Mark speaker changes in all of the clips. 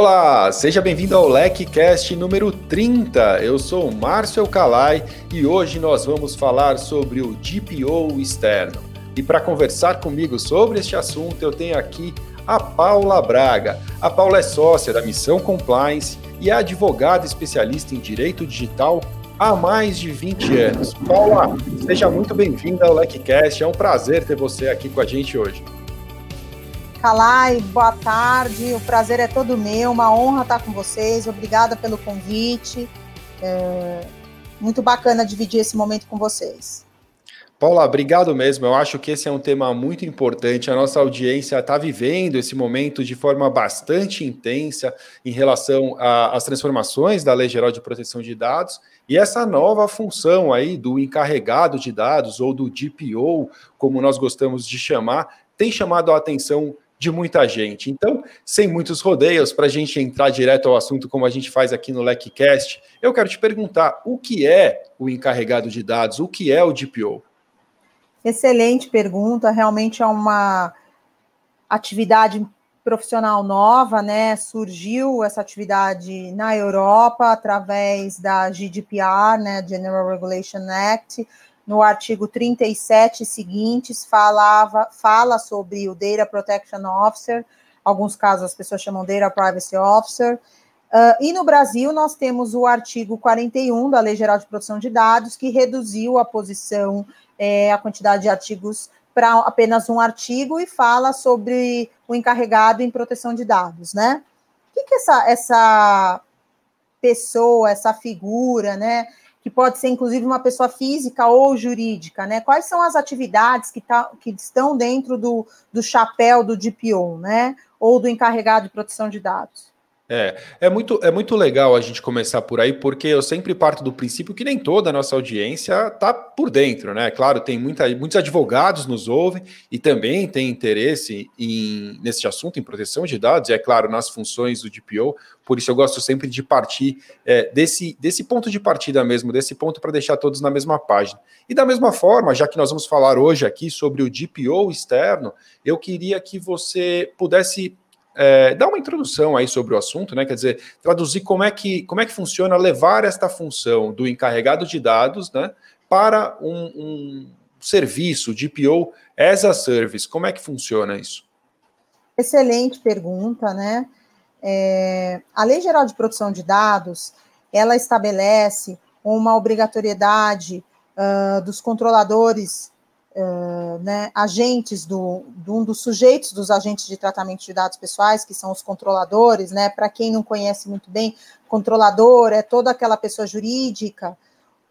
Speaker 1: Olá, seja bem-vindo ao LecCast número 30. Eu sou Márcio Calai e hoje nós vamos falar sobre o DPO externo. E para conversar comigo sobre este assunto, eu tenho aqui a Paula Braga. A Paula é sócia da Missão Compliance e é advogada especialista em direito digital há mais de 20 anos. Paula, seja muito bem-vinda ao LecCast. É um prazer ter você aqui com a gente hoje.
Speaker 2: Calai, boa tarde. O prazer é todo meu, uma honra estar com vocês. Obrigada pelo convite. É muito bacana dividir esse momento com vocês.
Speaker 1: Paula, obrigado mesmo. Eu acho que esse é um tema muito importante. A nossa audiência está vivendo esse momento de forma bastante intensa em relação às transformações da Lei Geral de Proteção de Dados e essa nova função aí do encarregado de dados ou do DPO, como nós gostamos de chamar, tem chamado a atenção de muita gente. Então, sem muitos rodeios, para a gente entrar direto ao assunto, como a gente faz aqui no LecCast, eu quero te perguntar o que é o encarregado de dados, o que é o DPO?
Speaker 2: Excelente pergunta, realmente é uma atividade profissional nova, né? Surgiu essa atividade na Europa através da GDPR, né? General Regulation Act, no artigo 37 seguintes, falava, fala sobre o Data Protection Officer, alguns casos as pessoas chamam Data Privacy Officer, uh, e no Brasil nós temos o artigo 41 da Lei Geral de Proteção de Dados, que reduziu a posição, é, a quantidade de artigos para apenas um artigo e fala sobre o encarregado em proteção de dados, né? O que, que essa, essa pessoa, essa figura, né? Que pode ser inclusive uma pessoa física ou jurídica, né? Quais são as atividades que, tá, que estão dentro do, do chapéu do DPO, né? Ou do encarregado de proteção de dados?
Speaker 1: É, é muito, é muito legal a gente começar por aí, porque eu sempre parto do princípio que nem toda a nossa audiência está por dentro, né? Claro, tem muita, muitos advogados nos ouvem e também tem interesse em, nesse assunto, em proteção de dados, e é claro, nas funções do DPO, por isso eu gosto sempre de partir é, desse, desse ponto de partida mesmo, desse ponto para deixar todos na mesma página. E da mesma forma, já que nós vamos falar hoje aqui sobre o DPO externo, eu queria que você pudesse é, dar uma introdução aí sobre o assunto, né? Quer dizer, traduzir como é que, como é que funciona levar esta função do encarregado de dados né, para um, um serviço DPO as a service. Como é que funciona isso?
Speaker 2: Excelente pergunta, né? É, a Lei Geral de Proteção de Dados ela estabelece uma obrigatoriedade uh, dos controladores né, agentes do, do, um dos sujeitos dos agentes de tratamento de dados pessoais, que são os controladores, né? Para quem não conhece muito bem, controlador é toda aquela pessoa jurídica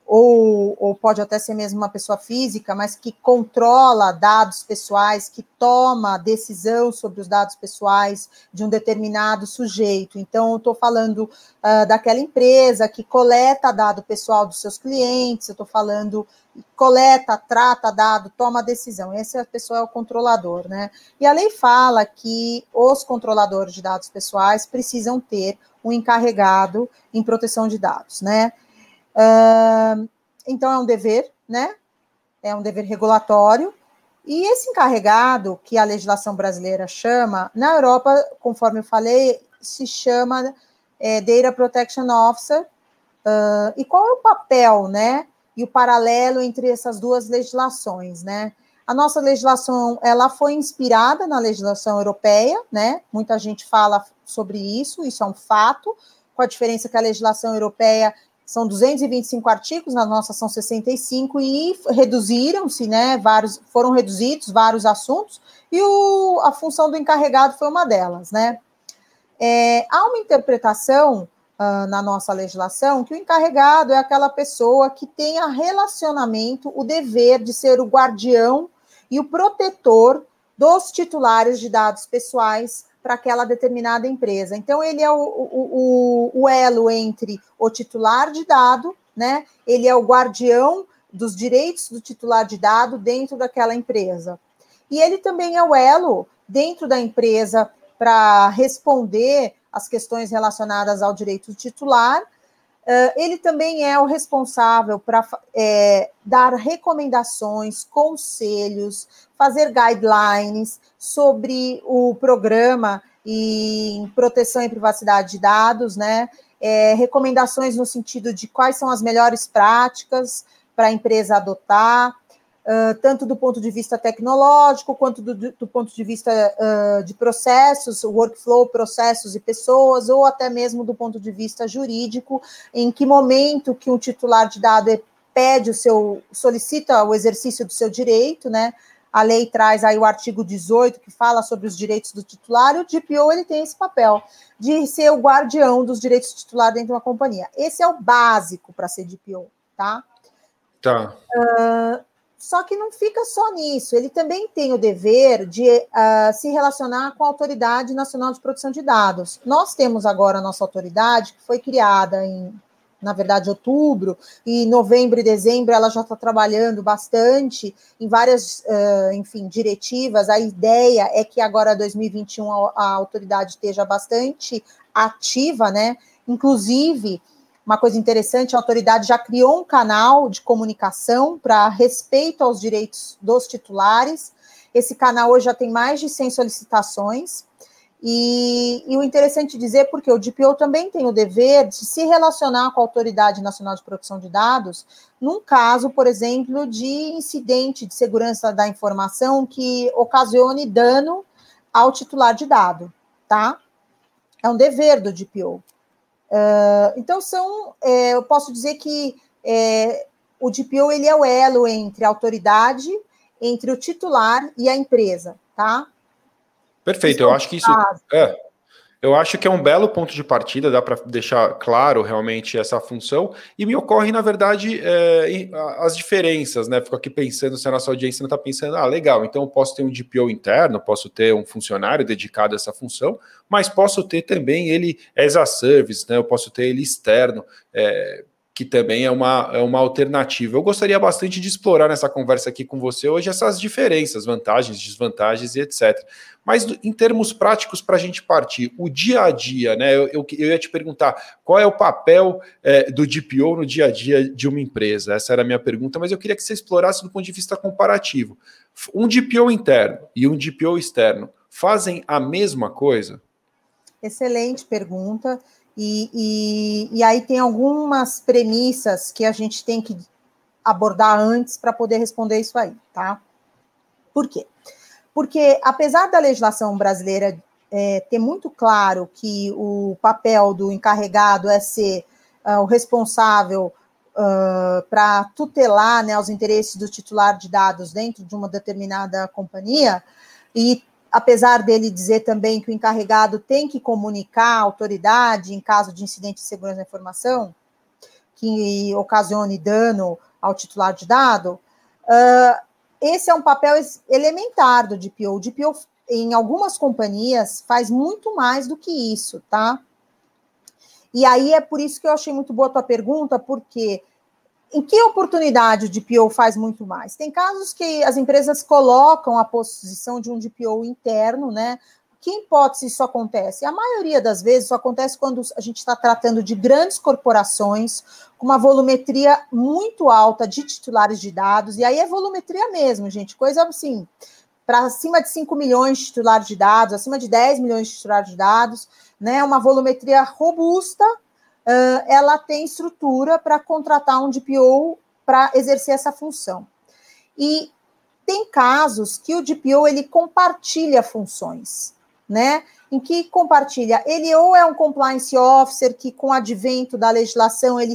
Speaker 2: ou, ou pode até ser mesmo uma pessoa física, mas que controla dados pessoais, que toma decisão sobre os dados pessoais de um determinado sujeito. Então, eu estou falando uh, daquela empresa que coleta dado pessoal dos seus clientes, eu estou falando coleta, trata dado, toma decisão. Essa pessoa é o controlador, né? E a lei fala que os controladores de dados pessoais precisam ter um encarregado em proteção de dados, né? Então, é um dever, né? É um dever regulatório. E esse encarregado, que a legislação brasileira chama, na Europa, conforme eu falei, se chama é, Data Protection Officer. Uh, e qual é o papel, né? E o paralelo entre essas duas legislações, né? A nossa legislação, ela foi inspirada na legislação europeia, né? Muita gente fala sobre isso, isso é um fato, com a diferença que a legislação europeia são 225 artigos, na nossa são 65, e reduziram-se, né, vários, foram reduzidos vários assuntos, e o, a função do encarregado foi uma delas, né. É, há uma interpretação uh, na nossa legislação que o encarregado é aquela pessoa que tem a relacionamento, o dever de ser o guardião e o protetor dos titulares de dados pessoais para aquela determinada empresa. Então, ele é o, o, o, elo entre o titular de dado, né? Ele é o guardião dos direitos do titular de dado dentro daquela empresa. E ele também é o elo dentro da empresa para responder as questões relacionadas ao direito do titular. Uh, ele também é o responsável para é, dar recomendações, conselhos, fazer guidelines sobre o programa em proteção e privacidade de dados, né? É, recomendações no sentido de quais são as melhores práticas para a empresa adotar, uh, tanto do ponto de vista tecnológico, quanto do, do ponto de vista uh, de processos, workflow, processos e pessoas, ou até mesmo do ponto de vista jurídico, em que momento que um titular de dado pede o seu, solicita o exercício do seu direito, né? A lei traz aí o artigo 18 que fala sobre os direitos do titular, e o DPO ele tem esse papel de ser o guardião dos direitos do titular dentro de uma companhia. Esse é o básico para ser DPO, tá?
Speaker 1: Tá. Uh,
Speaker 2: só que não fica só nisso, ele também tem o dever de uh, se relacionar com a Autoridade Nacional de Proteção de Dados. Nós temos agora a nossa autoridade, que foi criada em, na verdade, outubro, e novembro e dezembro ela já está trabalhando bastante em várias, uh, enfim, diretivas. A ideia é que agora, 2021, a, a autoridade esteja bastante ativa, né? Inclusive uma coisa interessante, a autoridade já criou um canal de comunicação para respeito aos direitos dos titulares. Esse canal hoje já tem mais de 100 solicitações. E, e, o interessante dizer, porque o DPO também tem o dever de se relacionar com a Autoridade Nacional de Proteção de Dados, num caso, por exemplo, de incidente de segurança da informação que ocasione dano ao titular de dado, tá? É um dever do DPO. Uh, então, são, é, eu posso dizer que é, o DPO ele é o elo entre a autoridade, entre o titular e a empresa, tá?
Speaker 1: Perfeito, eu acho que isso. É, eu acho que é um belo ponto de partida, dá para deixar claro realmente essa função, e me ocorre, na verdade, é, as diferenças, né? Fico aqui pensando se a nossa audiência não está pensando, ah, legal, então eu posso ter um DPO interno, posso ter um funcionário dedicado a essa função, mas posso ter também ele as a service, né? Eu posso ter ele externo. É, que também é uma, é uma alternativa. Eu gostaria bastante de explorar nessa conversa aqui com você hoje essas diferenças, vantagens, desvantagens e etc. Mas em termos práticos, para a gente partir, o dia a dia, né? Eu, eu, eu ia te perguntar qual é o papel é, do DPO no dia a dia de uma empresa. Essa era a minha pergunta, mas eu queria que você explorasse do ponto de vista comparativo. Um DPO interno e um DPO externo fazem a mesma coisa?
Speaker 2: Excelente pergunta. E, e, e aí tem algumas premissas que a gente tem que abordar antes para poder responder isso aí, tá? Por quê? Porque apesar da legislação brasileira é, ter muito claro que o papel do encarregado é ser uh, o responsável uh, para tutelar né, os interesses do titular de dados dentro de uma determinada companhia, e apesar dele dizer também que o encarregado tem que comunicar à autoridade em caso de incidente de segurança da informação, que ocasione dano ao titular de dado, uh, esse é um papel elementar do DPO. O DPO, em algumas companhias, faz muito mais do que isso, tá? E aí é por isso que eu achei muito boa a tua pergunta, porque em que oportunidade o DPO faz muito mais? Tem casos que as empresas colocam a posição de um DPO interno, né? Que hipótese isso acontece? A maioria das vezes isso acontece quando a gente está tratando de grandes corporações com uma volumetria muito alta de titulares de dados, e aí é volumetria mesmo, gente, coisa assim, para acima de 5 milhões de titulares de dados, acima de 10 milhões de titulares de dados, né? Uma volumetria robusta uh, ela tem estrutura para contratar um DPO para exercer essa função. E tem casos que o DPO ele compartilha funções, né? Em que compartilha, ele ou é um compliance officer que com o advento da legislação ele,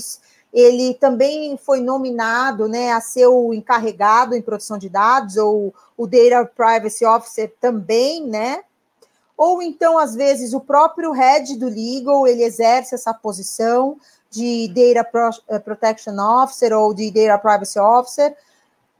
Speaker 2: ele também foi nominado, né, a ser o encarregado em proteção de dados ou o data privacy officer também, né? Ou então, às vezes, o próprio head do legal, ele exerce essa posição de Data eh, Protection Officer ou de Data Privacy Officer,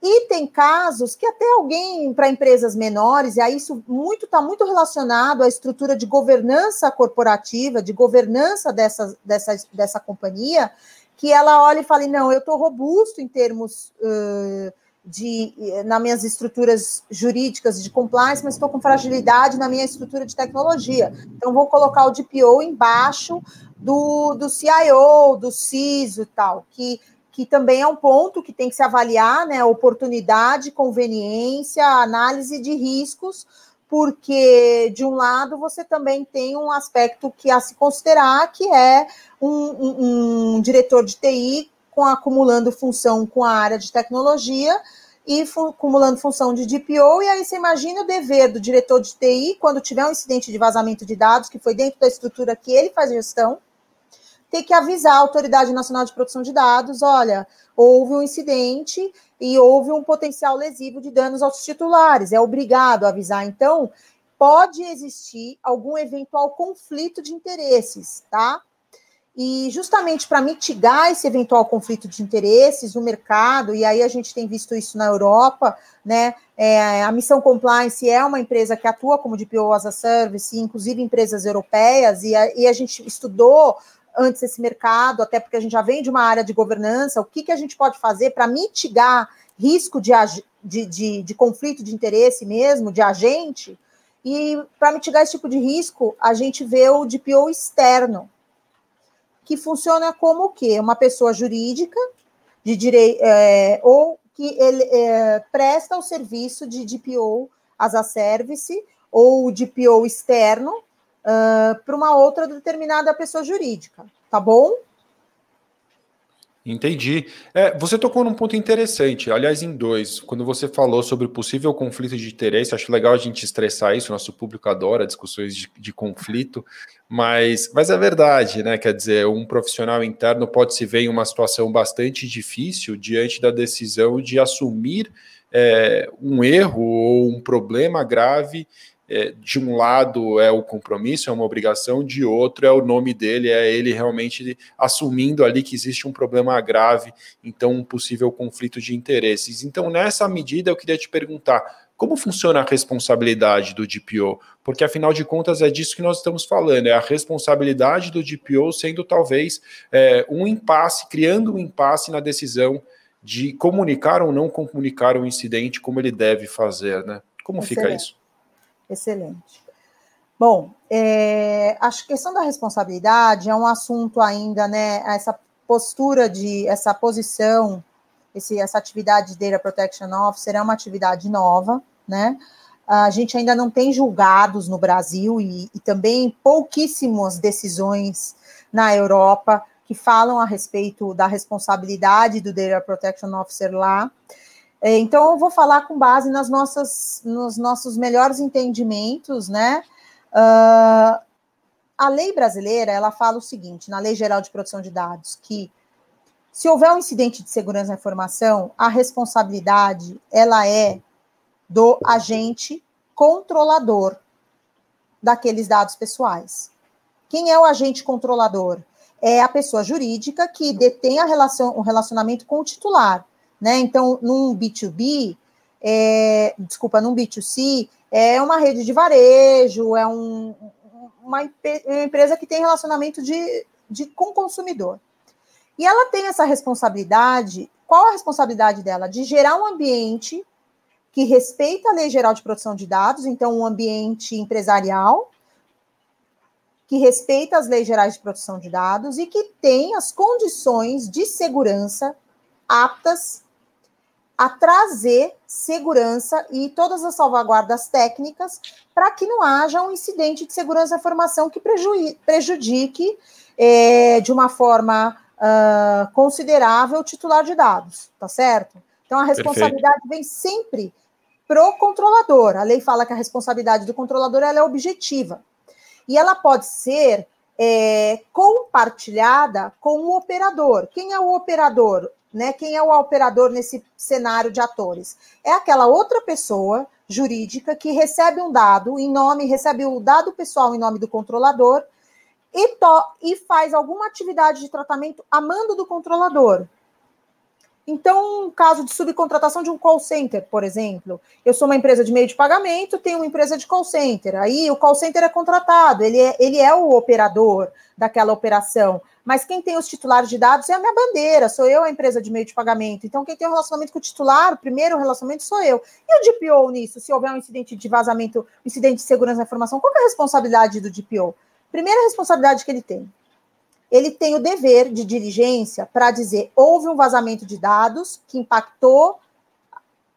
Speaker 2: e tem casos que até alguém para empresas menores, e aí isso muito está muito relacionado à estrutura de governança corporativa, de governança dessa, dessa, dessa companhia, que ela olha e fala: não, eu estou robusto em termos uh, de, nas minhas estruturas jurídicas de compliance, mas estou com fragilidade na minha estrutura de tecnologia. Então, vou colocar o DPO embaixo do, do CIO, do CISO e tal, que, que também é um ponto que tem que se avaliar, né? Oportunidade, conveniência, análise de riscos, porque, de um lado, você também tem um aspecto que a se considerar, que é um, um, um diretor de TI com, acumulando função com a área de tecnologia e fu acumulando função de DPO, e aí você imagina o dever do diretor de TI, quando tiver um incidente de vazamento de dados, que foi dentro da estrutura que ele faz gestão, ter que avisar a Autoridade Nacional de Proteção de Dados, olha, houve um incidente e houve um potencial lesivo de danos aos titulares, é obrigado a avisar. Então, pode existir algum eventual conflito de interesses, tá? E justamente para mitigar esse eventual conflito de interesses no mercado, e aí a gente tem visto isso na Europa, né? É, a Missão Compliance é uma empresa que atua como DPO as a Service, inclusive empresas europeias, e a, e a gente estudou antes esse mercado, até porque a gente já vem de uma área de governança, o que, que a gente pode fazer para mitigar risco de, de, de, de conflito de interesse mesmo, de agente, e para mitigar esse tipo de risco, a gente vê o DPO externo, que funciona como o quê? Uma pessoa jurídica de direito é, ou que ele é, presta o serviço de DPO as a service ou DPO externo uh, para uma outra determinada pessoa jurídica, tá bom?
Speaker 1: Entendi. É, você tocou num ponto interessante, aliás, em dois. Quando você falou sobre o possível conflito de interesse, acho legal a gente estressar isso, nosso público adora discussões de, de conflito, mas, mas é verdade, né? Quer dizer, um profissional interno pode se ver em uma situação bastante difícil diante da decisão de assumir é, um erro ou um problema grave é, de um lado é o compromisso, é uma obrigação, de outro é o nome dele, é ele realmente assumindo ali que existe um problema grave, então um possível conflito de interesses. Então, nessa medida, eu queria te perguntar. Como funciona a responsabilidade do DPO? Porque, afinal de contas, é disso que nós estamos falando, é a responsabilidade do DPO sendo talvez é, um impasse, criando um impasse na decisão de comunicar ou não comunicar o incidente como ele deve fazer, né? Como Excelente. fica isso?
Speaker 2: Excelente. Bom, é, a questão da responsabilidade é um assunto ainda, né? Essa postura de, essa posição, esse, essa atividade de Data Protection Officer é uma atividade nova, né? A gente ainda não tem julgados no Brasil e, e também pouquíssimas decisões na Europa que falam a respeito da responsabilidade do Data Protection Officer lá. É, então, eu vou falar com base nas nossas, nos nossos melhores entendimentos, né? Uh, a lei brasileira, ela fala o seguinte, na Lei Geral de Proteção de Dados, que se houver um incidente de segurança da informação, a responsabilidade, ela é do agente controlador daqueles dados pessoais. Quem é o agente controlador? É a pessoa jurídica que detém a relação, o relacionamento com o titular. Né? Então, num B2B, é, desculpa, num B2C, é uma rede de varejo, é um, uma, uma, empresa que tem relacionamento de, de, com o consumidor. E ela tem essa responsabilidade, qual a responsabilidade dela? De gerar um ambiente que respeita a Lei Geral de Proteção de Dados, então um ambiente empresarial, que respeita as leis gerais de proteção de dados e que tem as condições de segurança aptas a trazer segurança e todas as salvaguardas técnicas para que não haja um incidente de segurança da informação que prejudique é, de uma forma uh, considerável o titular de dados, tá certo? Então a responsabilidade Perfeito. vem sempre pro controlador. A lei fala que a responsabilidade do controlador ela é objetiva e ela pode ser é, compartilhada com o operador. Quem é o operador? né? Quem é o operador nesse cenário de atores? É aquela outra pessoa jurídica que recebe um dado em nome, recebe o dado pessoal em nome do controlador e, to, e faz alguma atividade de tratamento a mando do controlador. Então, um caso de subcontratação de um call center, por exemplo. Eu sou uma empresa de meio de pagamento, tenho uma empresa de call center. Aí o call center é contratado, ele é, ele é o operador daquela operação. Mas quem tem os titulares de dados é a minha bandeira, sou eu a empresa de meio de pagamento. Então, quem tem o um relacionamento com o titular, o primeiro relacionamento sou eu. E o DPO nisso, se houver um incidente de vazamento, incidente de segurança da informação, qual é a responsabilidade do DPO? Primeira responsabilidade que ele tem. Ele tem o dever de diligência para dizer houve um vazamento de dados que impactou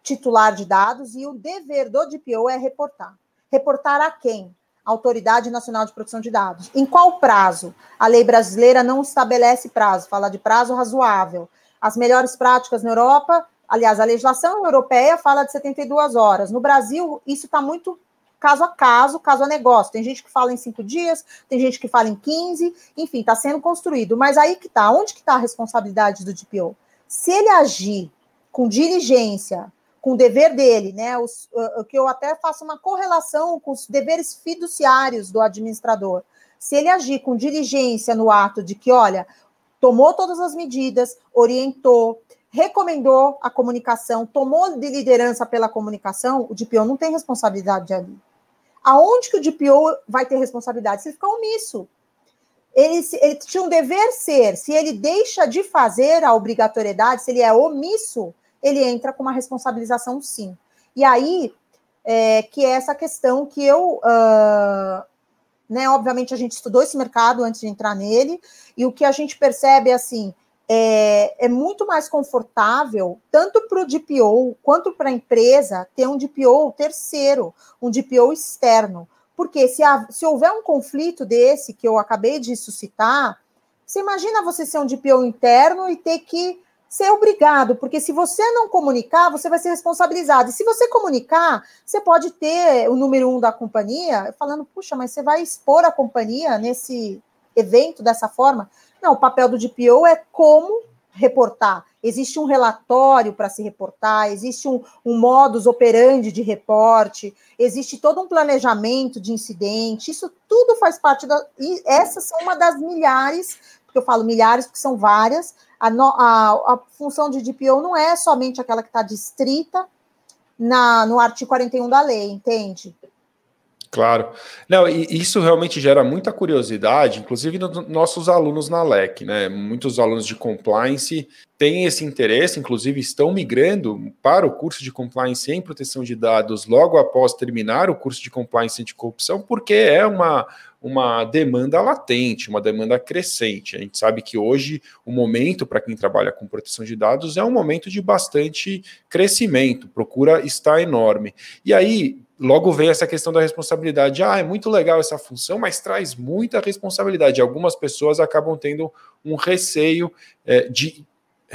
Speaker 2: titular de dados e o dever do DPO é reportar. Reportar a quem? Autoridade Nacional de Proteção de Dados. Em qual prazo? A lei brasileira não estabelece prazo, fala de prazo razoável. As melhores práticas na Europa, aliás, a legislação europeia fala de 72 horas. No Brasil, isso está muito caso a caso, caso a negócio. Tem gente que fala em cinco dias, tem gente que fala em 15, enfim, está sendo construído. Mas aí que está, onde que está a responsabilidade do DPO? Se ele agir com diligência, com o dever dele, né? Os, o que eu até faço uma correlação com os deveres fiduciários do administrador. Se ele agir com diligência no ato de que, olha, tomou todas as medidas, orientou, recomendou a comunicação, tomou de liderança pela comunicação, o DPO não tem responsabilidade ali. Aonde que o DPO vai ter responsabilidade? Se ele ficar omisso. Ele, ele tinha um dever ser, se ele deixa de fazer a obrigatoriedade, se ele é omisso, ele entra com uma responsabilização sim. E aí, é, que é essa questão que eu, uh, né, obviamente a gente estudou esse mercado antes de entrar nele, e o que a gente percebe é assim, é, é muito mais confortável, tanto para o DPO quanto para a empresa, ter um DPO terceiro, um DPO externo. Porque se, há, se houver um conflito desse que eu acabei de suscitar, você imagina você ser um DPO interno e ter que ser obrigado, porque se você não comunicar, você vai ser responsabilizado. E se você comunicar, você pode ter o número um da companhia falando, puxa, mas você vai expor a companhia nesse evento dessa forma. Não, o papel do DPO é como reportar. Existe um relatório para se reportar, existe um, um modus operandi de reporte, existe todo um planejamento de incidente, isso tudo faz parte da. E essas são uma das milhares, porque eu falo milhares, porque são várias, a, a, a função de DPO não é somente aquela que está distrita na, no artigo 41 da lei, entende?
Speaker 1: Claro. Não, e isso realmente gera muita curiosidade, inclusive nos nossos alunos na LEC, né? Muitos alunos de compliance têm esse interesse, inclusive estão migrando para o curso de compliance em proteção de dados logo após terminar o curso de compliance anticorrupção, porque é uma, uma demanda latente, uma demanda crescente. A gente sabe que hoje o momento para quem trabalha com proteção de dados é um momento de bastante crescimento, procura está enorme. E aí, logo vem essa questão da responsabilidade. Ah, é muito legal essa função, mas traz muita responsabilidade. Algumas pessoas acabam tendo um receio é, de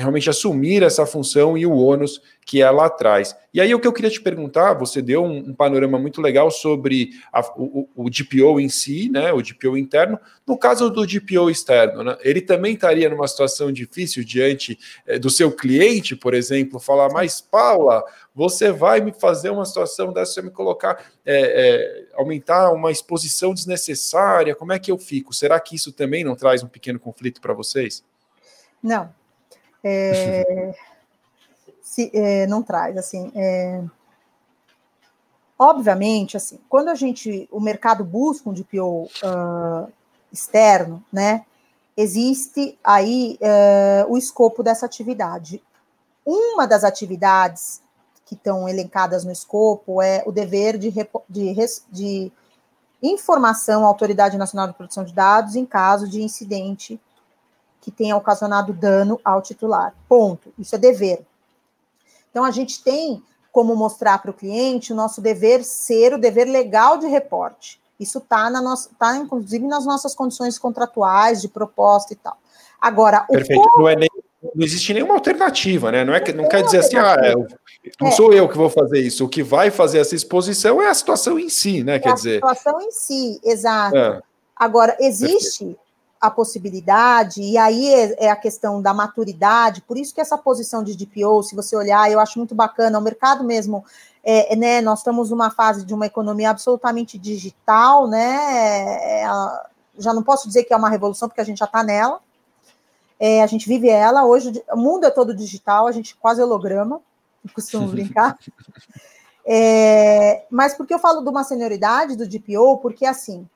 Speaker 1: realmente assumir essa função e o ônus que ela traz. E aí o que eu queria te perguntar, você deu um, um panorama muito legal sobre a, o, o, DPO em si, né, o DPO interno. No caso do DPO externo, né, ele também estaria numa situação difícil diante é, do seu cliente, por exemplo, falar, mas Paula, você vai me fazer uma situação dessa, você me colocar, é, é, aumentar uma exposição desnecessária, como é que eu fico? Será que isso também não traz um pequeno conflito para vocês?
Speaker 2: Não, é, se, é, não traz, assim, é, obviamente, assim, quando a gente, o mercado busca um DPO uh, ah, externo, né, existe aí uh, o escopo dessa atividade. Uma das atividades que estão elencadas no escopo é o dever de, de, de informação à Autoridade Nacional de Proteção de Dados em caso de incidente que tenha ocasionado dano ao titular. Ponto. Isso é dever. Então, a gente tem como mostrar para o cliente o nosso dever ser o dever legal de reporte. Isso está na nossa, tá, inclusive nas nossas condições contratuais, de proposta e tal. Agora,
Speaker 1: Perfeito. Não, é nem, não existe nenhuma alternativa, né? Não, é, não quer dizer assim, ah, é, não é. sou eu que vou fazer isso. O que vai fazer essa exposição é a situação em si, né?
Speaker 2: É
Speaker 1: quer dizer.
Speaker 2: A situação em si, exato. É. Agora, existe Perfeito a possibilidade, e aí é, é, a questão da maturidade, por isso que essa posição de DPO, se você olhar, eu acho muito bacana, o mercado mesmo, é, né, nós estamos numa fase de uma economia absolutamente digital, né, é, já não posso dizer que é uma revolução, porque a gente já está nela, é, a gente vive ela, hoje o mundo é todo digital, a gente quase holograma, costumo brincar, é, mas porque eu falo de uma senioridade do DPO, porque assim,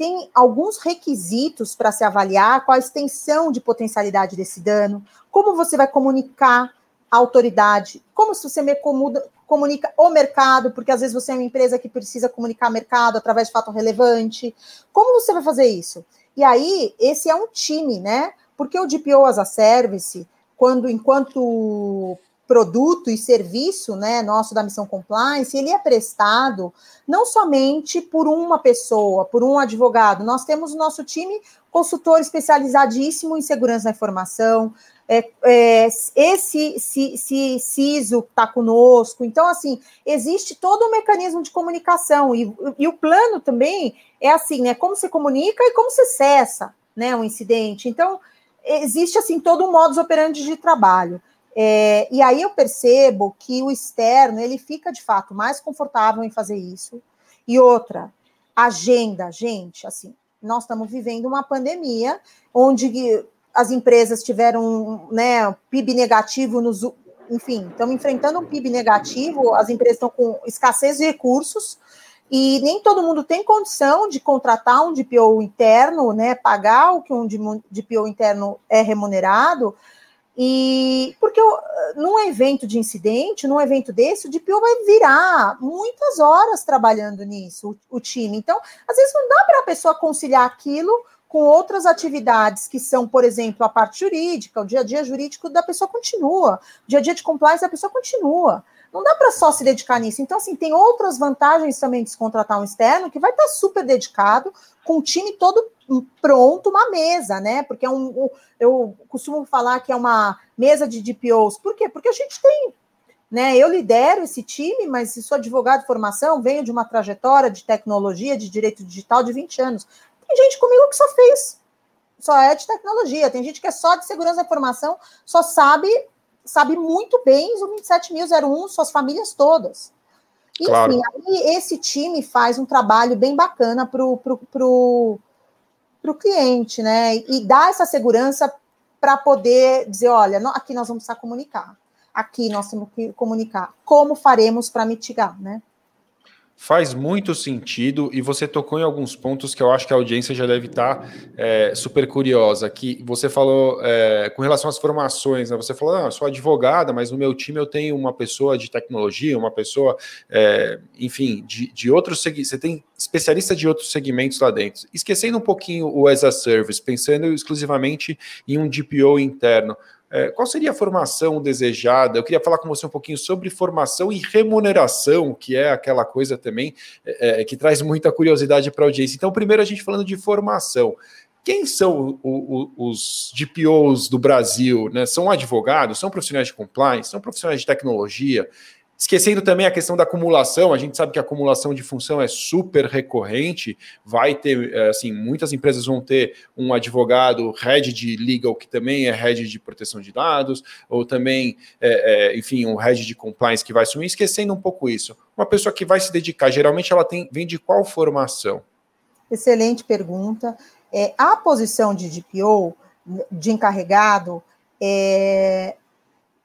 Speaker 2: tem alguns requisitos para se avaliar qual a extensão de potencialidade desse dano, como você vai comunicar a autoridade, como se você me comunica o mercado, porque às vezes você é uma empresa que precisa comunicar mercado através de fato relevante. Como você vai fazer isso? E aí, esse é um time, né? Porque o DPO as a service, quando enquanto produto e serviço, né, nosso da missão compliance, ele é prestado não somente por uma pessoa, por um advogado. Nós temos o nosso time consultor especializadíssimo em segurança da informação, é, é, esse CISO está conosco. Então, assim, existe todo um mecanismo de comunicação. E, e, o plano também é assim, né? Como se comunica e como se cessa né, um incidente. Então, existe assim todo um modus operandi de trabalho. É, e aí eu percebo que o externo ele fica de fato mais confortável em fazer isso. E outra, agenda, gente, assim, nós estamos vivendo uma pandemia onde as empresas tiveram né, PIB negativo nos. Enfim, estamos enfrentando um PIB negativo, as empresas estão com escassez de recursos, e nem todo mundo tem condição de contratar um DPO interno, né, pagar o que um DPO interno é remunerado, e porque num evento de incidente, num evento desse, o DPO vai virar muitas horas trabalhando nisso, o, o time. Então, às vezes não dá para a pessoa conciliar aquilo com outras atividades que são, por exemplo, a parte jurídica, o dia a dia jurídico da pessoa continua, o dia a dia de compliance da pessoa continua. Não dá para só se dedicar nisso. Então, assim, tem outras vantagens também de se contratar um externo que vai estar super dedicado, com o time todo pronto, uma mesa, né? Porque é um. Eu costumo falar que é uma mesa de DPOs. Por quê? Porque a gente tem. Né, eu lidero esse time, mas sou advogado de formação, venho de uma trajetória de tecnologia, de direito digital de 20 anos. Tem gente comigo que só fez, só é de tecnologia. Tem gente que é só de segurança da informação, só sabe, sabe muito bem o 27001, suas famílias todas. Enfim, claro. aí esse time faz um trabalho bem bacana para o pro, pro, pro cliente, né? E dá essa segurança para poder dizer, olha, aqui nós vamos precisar comunicar. Aqui nós temos que comunicar. Como faremos para mitigar, né?
Speaker 1: Faz muito sentido e você tocou em alguns pontos que eu acho que a audiência já deve estar é, super curiosa. Que você falou é, com relação às formações, né? Você falou, ah, eu sou advogada, mas no meu time eu tenho uma pessoa de tecnologia, uma pessoa, é, enfim, de, de outros. Você tem especialista de outros segmentos lá dentro. Esquecendo um pouquinho o as a service, pensando exclusivamente em um DPO interno. É, qual seria a formação desejada? Eu queria falar com você um pouquinho sobre formação e remuneração, que é aquela coisa também é, é que traz muita curiosidade para a audiência. Então, primeiro a gente falando de formação. Quem são o, o, os DPOs do Brasil? Né? São advogados? São profissionais de compliance? São profissionais de tecnologia? Esquecendo também a questão da acumulação, a gente sabe que a acumulação de função é super recorrente, vai ter, é, assim, muitas empresas vão ter um advogado head de legal que também é head de proteção de dados, ou também, é, é, enfim, um head de compliance que vai assumir, esquecendo um pouco isso. Uma pessoa que vai se dedicar, geralmente ela tem, vem de qual formação?
Speaker 2: Excelente pergunta. É, a posição de DPO, de encarregado, é,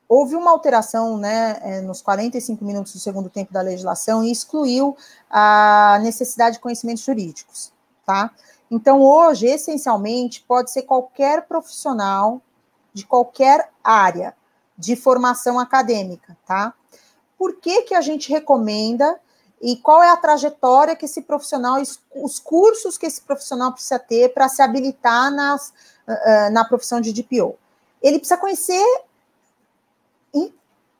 Speaker 2: houve uma alteração né, é, nos 45 minutos do segundo tempo da legislação e excluiu a necessidade de conhecimentos jurídicos, tá? Então, hoje, essencialmente, pode ser qualquer profissional de qualquer área de formação acadêmica, tá? Por que, que a gente recomenda e qual é a trajetória que esse profissional, os cursos que esse profissional precisa ter para se habilitar nas, na profissão de DPO? Ele precisa conhecer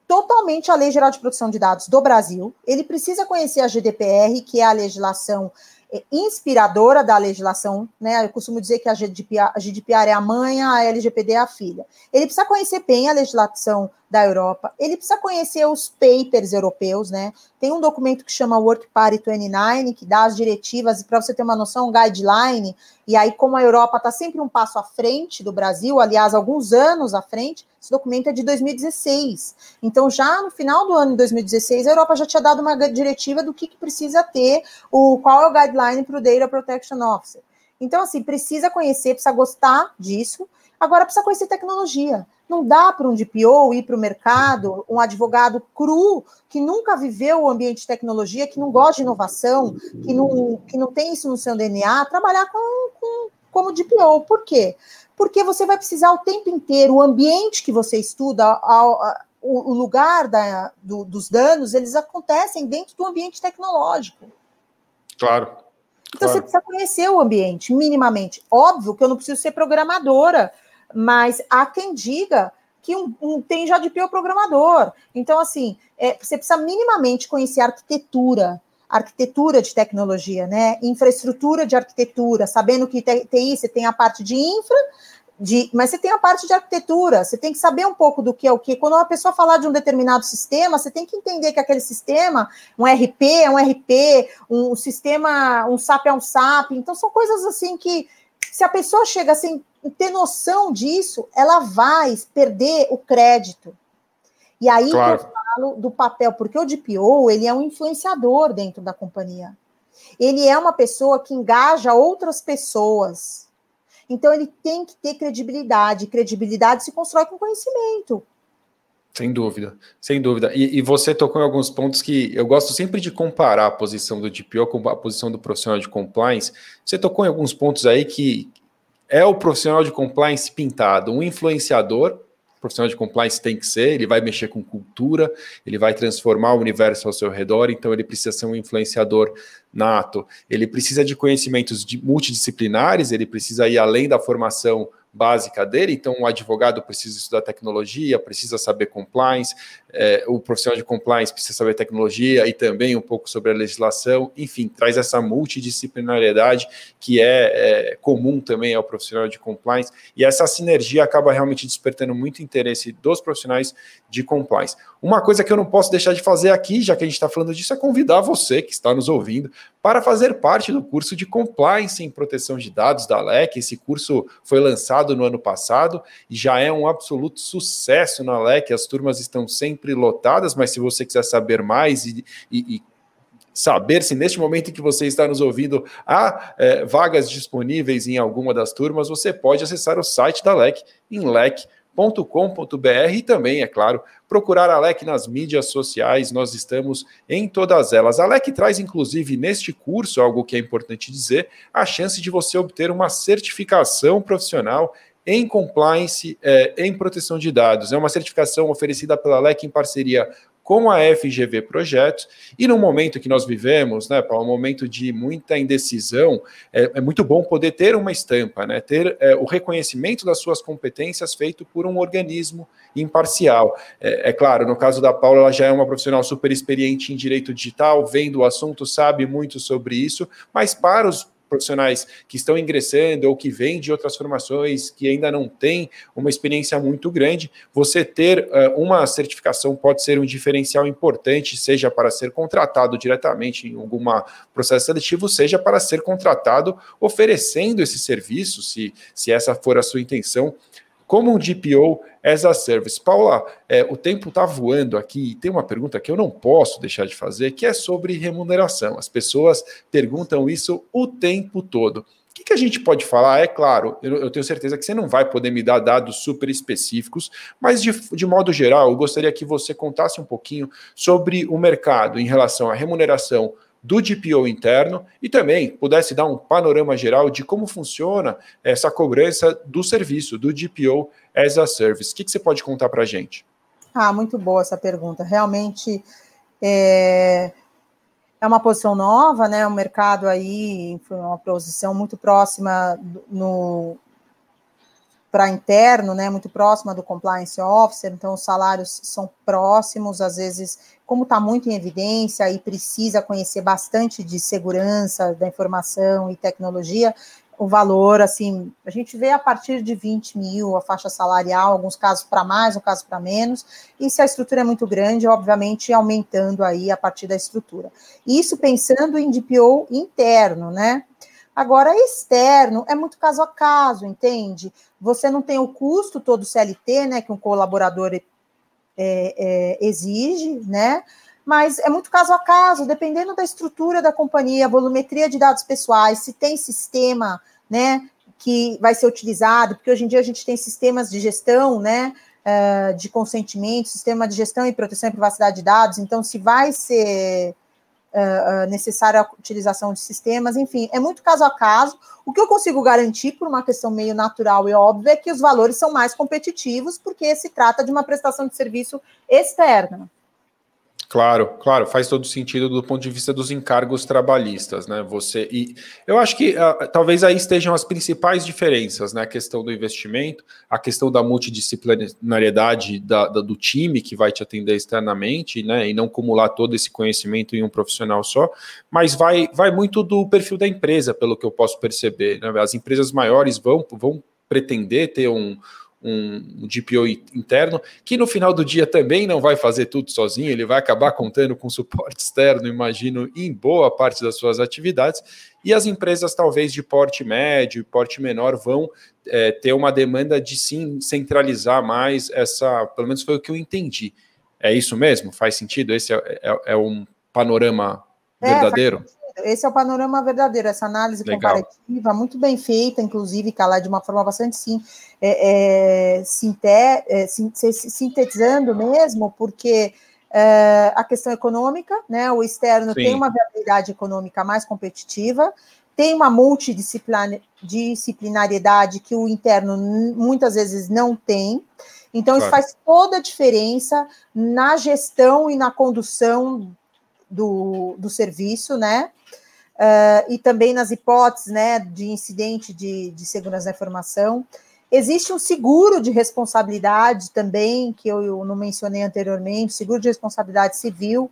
Speaker 2: totalmente a Lei Geral de Proteção de Dados do Brasil. Ele precisa conhecer a GDPR, que é a legislação é, inspiradora da legislação, né? Eu costumo dizer que a GDPR, a GDPR é a mãe, a LGPD é a filha. Ele precisa conhecer bem a legislação da Europa, ele precisa conhecer os papers europeus, né? Tem um documento que chama Work Party 29, que dá as diretivas, para você ter uma noção, um guideline, e aí, como a Europa está sempre um passo à frente do Brasil, aliás, alguns anos à frente, esse documento é de 2016. Então, já no final do ano de 2016, a Europa já tinha dado uma diretiva do que, que precisa ter, o qual é o guideline para o Data Protection Officer. Então, assim, precisa conhecer, precisa gostar disso, agora precisa conhecer tecnologia. Não dá para um DPO ir para o mercado, um advogado cru, que nunca viveu o ambiente de tecnologia, que não gosta de inovação, que não, que não tem isso no seu DNA, trabalhar com, com, como DPO. Por quê? Porque você vai precisar o tempo inteiro, o ambiente que você estuda, a, a, o, o, lugar da, do, dos danos, eles acontecem dentro do ambiente tecnológico.
Speaker 1: Claro.
Speaker 2: Então
Speaker 1: claro.
Speaker 2: você precisa conhecer o ambiente, minimamente. Óbvio que eu não preciso ser programadora mas há quem diga que um, um, tem já de PO programador. Então, assim, é, você precisa minimamente conhecer arquitetura, arquitetura de tecnologia, né? Infraestrutura de arquitetura, sabendo que TI você tem a parte de infra, de, mas você tem a parte de arquitetura, você tem que saber um pouco do que é o que. Quando uma pessoa falar de um determinado sistema, você tem que entender que aquele sistema, um RP é um RP, um sistema, um SAP é um SAP. Então, são coisas assim que, se a pessoa chega sem ter noção disso, ela vai perder o crédito. E aí claro. eu falo do papel, porque o DPO, ele é um influenciador dentro da companhia. Ele é uma pessoa que engaja outras pessoas então, ele tem que ter credibilidade. Credibilidade se constrói com conhecimento.
Speaker 1: Sem dúvida, sem dúvida. E, e, você tocou em alguns pontos que eu gosto sempre de comparar a posição do DPO com a posição do profissional de compliance. Você tocou em alguns pontos aí que é o profissional de compliance pintado, um influenciador profissional de compliance tem que ser, ele vai mexer com cultura, ele vai transformar o universo ao seu redor, então ele precisa ser um influenciador nato. Ele precisa de conhecimentos multidisciplinares, ele precisa ir além da formação básica dele, então o advogado precisa estudar tecnologia, precisa saber compliance, é, o profissional de compliance precisa saber tecnologia e também um pouco sobre a legislação, enfim, traz essa multidisciplinariedade que é, é comum também ao profissional de compliance, e essa sinergia acaba realmente despertando muito interesse dos profissionais de compliance. Uma coisa que eu não posso deixar de fazer aqui, já que a gente está falando disso, é convidar você que está nos ouvindo para fazer parte do curso de Compliance em Proteção de Dados da LEC. Esse curso foi lançado no ano passado e já é um absoluto sucesso na LEC. As turmas estão sempre lotadas, mas se você quiser saber mais e, e, e saber se neste momento em que você está nos ouvindo há é, vagas disponíveis em alguma das turmas, você pode acessar o site da LEC em LEC com.br e também, é claro, procurar a LEC nas mídias sociais, nós estamos em todas elas. A LEC traz, inclusive, neste curso, algo que é importante dizer, a chance de você obter uma certificação profissional em compliance, é, em proteção de dados. É uma certificação oferecida pela LEC em parceria com a FGV Projetos, e no momento que nós vivemos, né, para um momento de muita indecisão, é, é, muito bom poder ter uma estampa, né, ter é, o reconhecimento das suas competências feito por um organismo imparcial. É, é, claro, no caso da Paula, ela já é uma profissional super experiente em direito digital, vendo o assunto, sabe muito sobre isso, mas para os profissionais que estão ingressando ou que vêm de outras formações, que ainda não têm uma experiência muito grande, você ter uh, uma certificação pode ser um diferencial importante, seja para ser contratado diretamente em algum processo seletivo, seja para ser contratado oferecendo esse serviço, se, se essa for a sua intenção, como um DPO as a service. Paula, é, o tempo está voando aqui e tem uma pergunta que eu não posso deixar de fazer, que é sobre remuneração. As pessoas perguntam isso o tempo todo. O que, que a gente pode falar? É claro, eu, eu, tenho certeza que você não vai poder me dar dados super específicos, mas de, de modo geral, eu gostaria que você contasse um pouquinho sobre o mercado em relação à remuneração do DPO interno e também pudesse dar um panorama geral de como funciona essa cobrança do serviço, do DPO as a Service. O que, que você pode contar para a gente?
Speaker 2: Ah, muito boa essa pergunta. Realmente é, é uma posição nova, né? O mercado aí uma posição muito próxima no para interno, né, muito próxima do compliance officer, então os salários são próximos, às vezes, como está muito em evidência e precisa conhecer bastante de segurança da informação e tecnologia, o valor, assim, a gente vê a partir de 20 mil a faixa salarial, alguns casos para mais, alguns casos para menos, e se a estrutura é muito grande, obviamente aumentando aí a partir da estrutura. Isso pensando em DPO interno, né? Agora, externo é muito caso a caso, entende? Você não tem o custo todo CLT, né, que um colaborador é, é, exige, né? Mas é muito caso a caso, dependendo da estrutura da companhia, volumetria de dados pessoais, se tem sistema, né, que vai ser utilizado, porque hoje em dia a gente tem sistemas de gestão, né, eh, de consentimento, sistema de gestão e proteção e privacidade de dados, então se vai ser uh, necessária a utilização de sistemas, enfim, é muito caso a caso. O que eu consigo garantir, por uma questão meio natural e óbvia, é que os valores são mais competitivos, porque se trata de uma prestação de serviço externa.
Speaker 1: Claro, claro, faz todo sentido do ponto de vista dos encargos trabalhistas, né? Você e eu acho que uh, talvez aí estejam as principais diferenças, né? A questão do investimento, a questão da multidisciplinariedade da, da, do time que vai te atender externamente, né? E não acumular todo esse conhecimento em um profissional só, mas vai, vai muito do perfil da empresa, pelo que eu posso perceber. Né? As empresas maiores vão, vão pretender ter um um, DPO interno, que no final do dia também não vai fazer tudo sozinho, ele vai acabar contando com suporte externo, imagino, em boa parte das suas atividades, e as empresas talvez de porte médio e porte menor vão é, ter uma demanda de sim centralizar mais essa, pelo menos foi o que eu entendi. É isso mesmo? Faz sentido? Esse é, é, é um panorama é, verdadeiro?
Speaker 2: Esse é o panorama verdadeiro, essa análise Legal. comparativa, muito bem feita, inclusive, é de uma forma bastante sim, é, é, sinte, é, sintetizando mesmo, porque é, a questão econômica, né, o externo sim. tem uma viabilidade econômica mais competitiva, tem uma multidisciplinariedade que o interno muitas vezes não tem. Então, isso faz toda a diferença na gestão e na condução do, do serviço, né? uh, e também nas hipóteses né, de incidente de, de segurança da informação. Existe um seguro de responsabilidade também, que eu, eu não mencionei anteriormente, seguro de responsabilidade civil.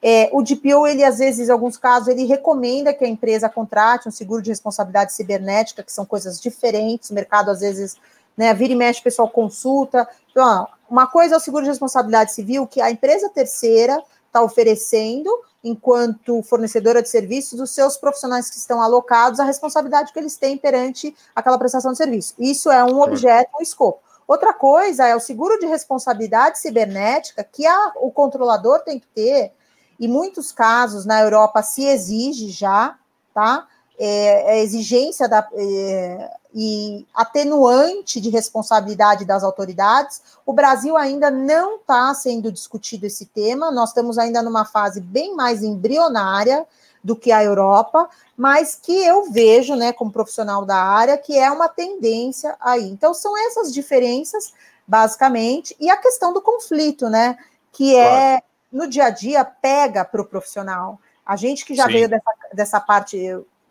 Speaker 2: É, o DPO, ele às vezes, em alguns casos, ele recomenda que a empresa contrate um seguro de responsabilidade cibernética, que são coisas diferentes, o mercado às vezes, né, vira e mexe, o pessoal consulta. Então, uma coisa é o seguro de responsabilidade civil, que a empresa terceira está oferecendo, enquanto fornecedora de serviços, os seus profissionais que estão alocados, a responsabilidade que eles têm perante aquela prestação de serviço. Isso é um objeto, um escopo. Outra coisa é o seguro de responsabilidade cibernética que a, o controlador tem que ter, e muitos casos na Europa se exige já, tá? É, é exigência da, é, e atenuante de responsabilidade das autoridades. O Brasil ainda não está sendo discutido esse tema, nós estamos ainda numa fase bem mais embrionária do que a Europa, mas que eu vejo, né, como profissional da área, que é uma tendência aí. Então, são essas diferenças, basicamente, e a questão do conflito, né, que é, no dia a dia, pega para o profissional. A gente que já Sim. veio dessa, dessa parte,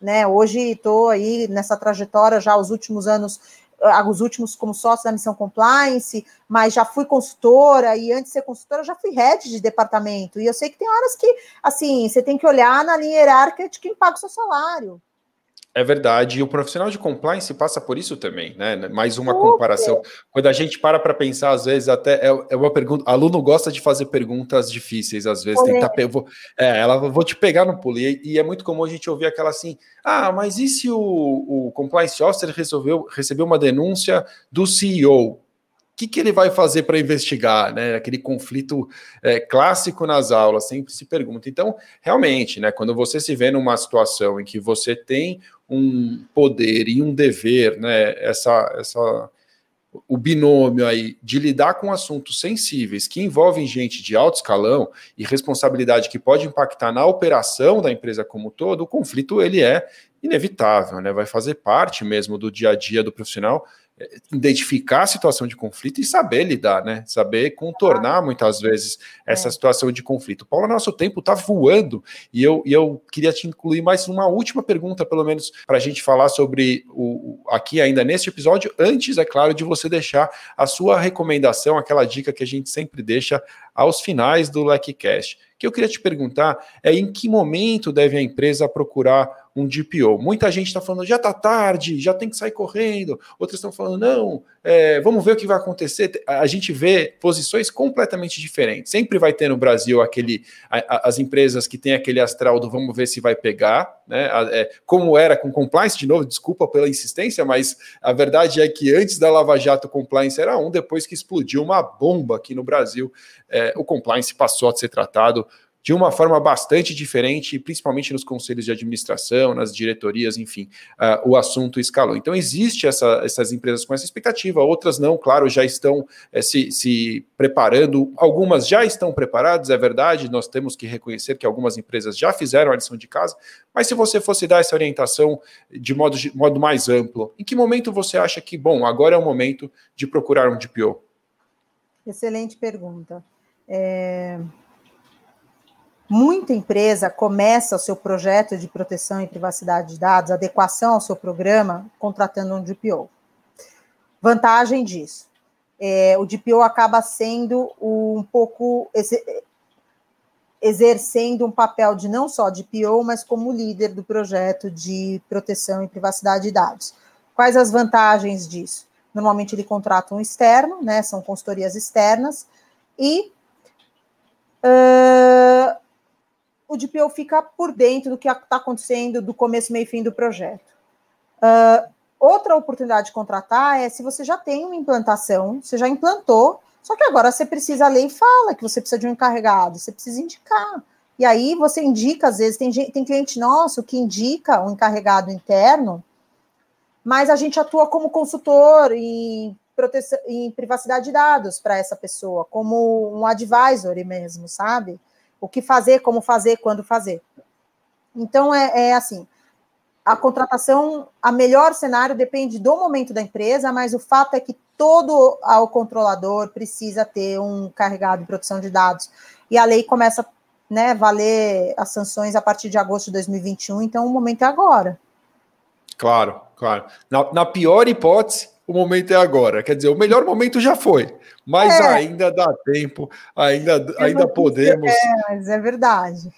Speaker 2: né? Hoje estou aí nessa trajetória já os últimos anos, ah, os últimos como sócio da missão compliance, mas já fui consultora e antes de ser consultora já fui head de departamento. E eu sei que tem horas que assim você tem que olhar na linha hierárquica de quem paga o seu salário.
Speaker 1: É verdade, e o profissional de compliance passa por isso também, né? Mais uma comparação. Quando a gente para para pensar, às vezes, até é, é, uma pergunta. Aluno gosta de fazer perguntas difíceis, às vezes, tentar. Vou, é, ela vou te pegar no pulo. E, e, é muito comum a gente ouvir aquela assim: ah, mas e se o, o compliance officer resolveu, recebeu uma denúncia do CEO? O que, que ele vai fazer para investigar, né? Aquele conflito é, clássico nas aulas, sempre se pergunta. Então, realmente, né? Quando você se vê numa situação em que você tem um poder e um dever, né? Essa, essa, o binômio aí de lidar com assuntos sensíveis que envolvem gente de alto escalão e responsabilidade que pode impactar na operação da empresa como um todo, o conflito ele é inevitável, né? Vai fazer parte mesmo do dia a dia do profissional identificar a situação de conflito e saber lidar, né? Saber contornar muitas vezes essa é. situação de conflito. Paulo, nosso tempo está voando e eu, e eu queria te incluir mais uma última pergunta, pelo menos, para a gente falar sobre o aqui ainda neste episódio. Antes, é claro, de você deixar a sua recomendação, aquela dica que a gente sempre deixa aos finais do LecCast. que eu queria te perguntar é em que momento deve a empresa procurar um DPO. Muita gente está falando, já está tarde, já tem que sair correndo. Outros estão falando, não, é, vamos ver o que vai acontecer. A gente vê posições completamente diferentes. Sempre vai ter no Brasil aquele, a, a, as empresas que têm aquele astral do vamos ver se vai pegar, né? A, é, como era com compliance, de novo, desculpa pela insistência, mas a verdade é que antes da Lava Jato, compliance era um, depois que explodiu uma bomba aqui no Brasil, é, o compliance passou a ser tratado de uma forma bastante diferente, principalmente nos conselhos de administração, nas diretorias, enfim, uh, o assunto escalou. Então, existe essa, essas empresas com essa expectativa, outras não, claro, já estão é, se, se preparando, algumas já estão preparadas, é verdade, nós temos que reconhecer que algumas empresas já fizeram a lição de casa, mas se você fosse dar essa orientação de modo, de modo mais amplo, em que momento você acha que, bom, agora é o momento de procurar um DPO?
Speaker 2: Excelente pergunta. É, Muita empresa começa o seu projeto de proteção e privacidade de dados, adequação ao seu programa, contratando um DPO. Vantagem disso, é, o DPO acaba sendo um pouco exercendo um papel de não só DPO, mas como líder do projeto de proteção e privacidade de dados. Quais as vantagens disso? Normalmente ele contrata um externo, né? São consultorias externas, e uh, o DPO fica por dentro do que está acontecendo do começo, meio e fim do projeto. Uh, outra oportunidade de contratar é se você já tem uma implantação, você já implantou, só que agora você precisa, a lei fala que você precisa de um encarregado, você precisa indicar. E aí você indica, às vezes, tem, tem cliente nosso que indica um encarregado interno, mas a gente atua como consultor em, proteção, em privacidade de dados para essa pessoa, como um advisory mesmo, sabe? O que fazer, como fazer, quando fazer. Então, é, é assim, a contratação, a melhor cenário depende do momento da empresa, mas o fato é que todo o controlador precisa ter um carregado de proteção de dados. E a lei começa né, valer as sanções a partir de agosto de 2021, então o momento é agora.
Speaker 1: Claro, claro. Na, na pior hipótese, o momento é agora. Quer dizer, o melhor momento já foi, mas é. ainda dá tempo, ainda, ainda podemos. É,
Speaker 2: mas é verdade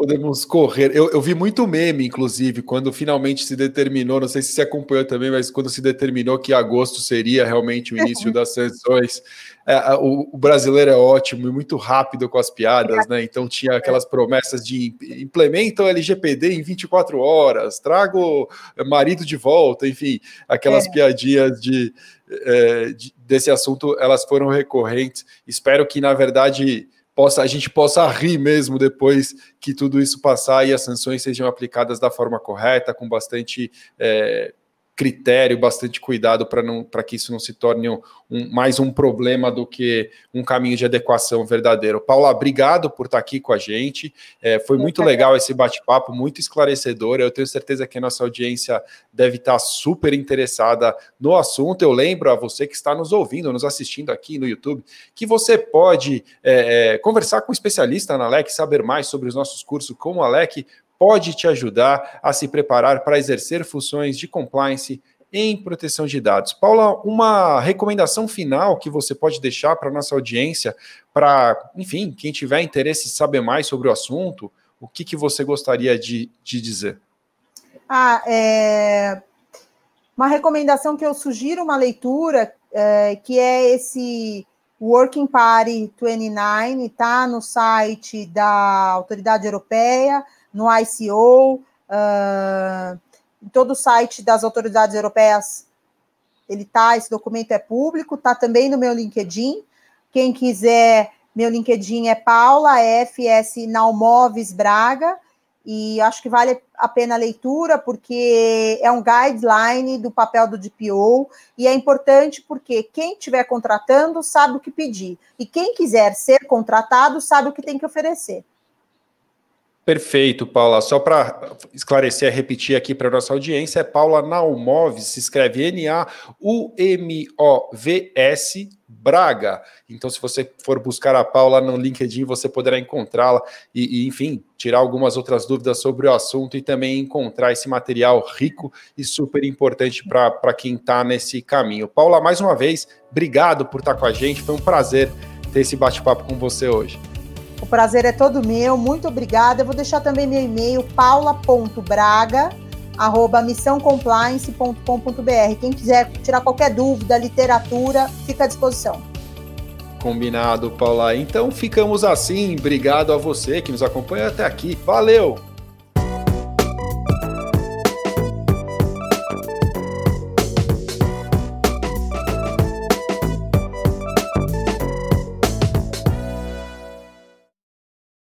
Speaker 1: podemos correr. Eu, eu, vi muito meme, inclusive, quando finalmente se determinou, não sei se você acompanhou também, mas quando se determinou que agosto seria realmente o início das sessões. É, o, o, brasileiro é ótimo e muito rápido com as piadas, né? Então tinha aquelas promessas de implementa o LGPD em 24 horas, trago marido de volta, enfim, aquelas é. piadinhas de, é, de, desse assunto, elas foram recorrentes. Espero que, na verdade, possa, a gente possa rir mesmo depois que tudo isso passar e as sanções sejam aplicadas da forma correta, com bastante é, critério, bastante cuidado para que isso não se torne um, um, mais um problema do que um caminho de adequação verdadeiro. Paula, obrigado por estar aqui com a gente. É, foi muito legal esse bate-papo, muito esclarecedor. Eu tenho certeza que a nossa audiência deve estar super interessada no assunto. Eu lembro a você que está nos ouvindo, nos assistindo aqui no YouTube, que você pode é, é, conversar com um especialista na LEC, saber mais sobre os nossos cursos como a LEC pode te ajudar a se preparar para exercer funções de compliance em proteção de dados. Paula, uma recomendação final que você pode deixar para a nossa audiência, para, enfim, quem tiver interesse em saber mais sobre o assunto, o que, que você gostaria de, de dizer?
Speaker 2: Ah, é... Uma recomendação que eu sugiro uma leitura, é, que é esse Working Party 29, está no site da Autoridade Europeia, no ICO, uh, ah, em todo o site das autoridades europeias, ele tá, esse documento é público, tá também no meu LinkedIn. Quem quiser, meu LinkedIn é Paula FS Naumoves Braga, e acho que vale a pena a leitura, porque é um guideline do papel do DPO, e é importante porque quem estiver contratando sabe o que pedir, e quem quiser ser contratado sabe o que tem que oferecer.
Speaker 1: Perfeito, Paula. Só para esclarecer, repetir aqui para nossa audiência, é Paula Naumoves, se escreve N-A-U-M-O-V-S Braga. Então, se você for buscar a Paula no LinkedIn, você poderá encontrá-la e, e, enfim, tirar algumas outras dúvidas sobre o assunto e também encontrar esse material rico e super importante para quem está nesse caminho. Paula, mais uma vez, obrigado por estar com a gente. Foi um prazer ter esse bate-papo com você hoje.
Speaker 2: O prazer é todo meu, muito obrigada. Eu vou deixar também meu e-mail, paula.braga, arroba missãocompliance.com.br. Quem quiser tirar qualquer dúvida, literatura, fica à disposição.
Speaker 1: Combinado, Paula. Então ficamos assim. Obrigado a você que nos acompanha até aqui. Valeu!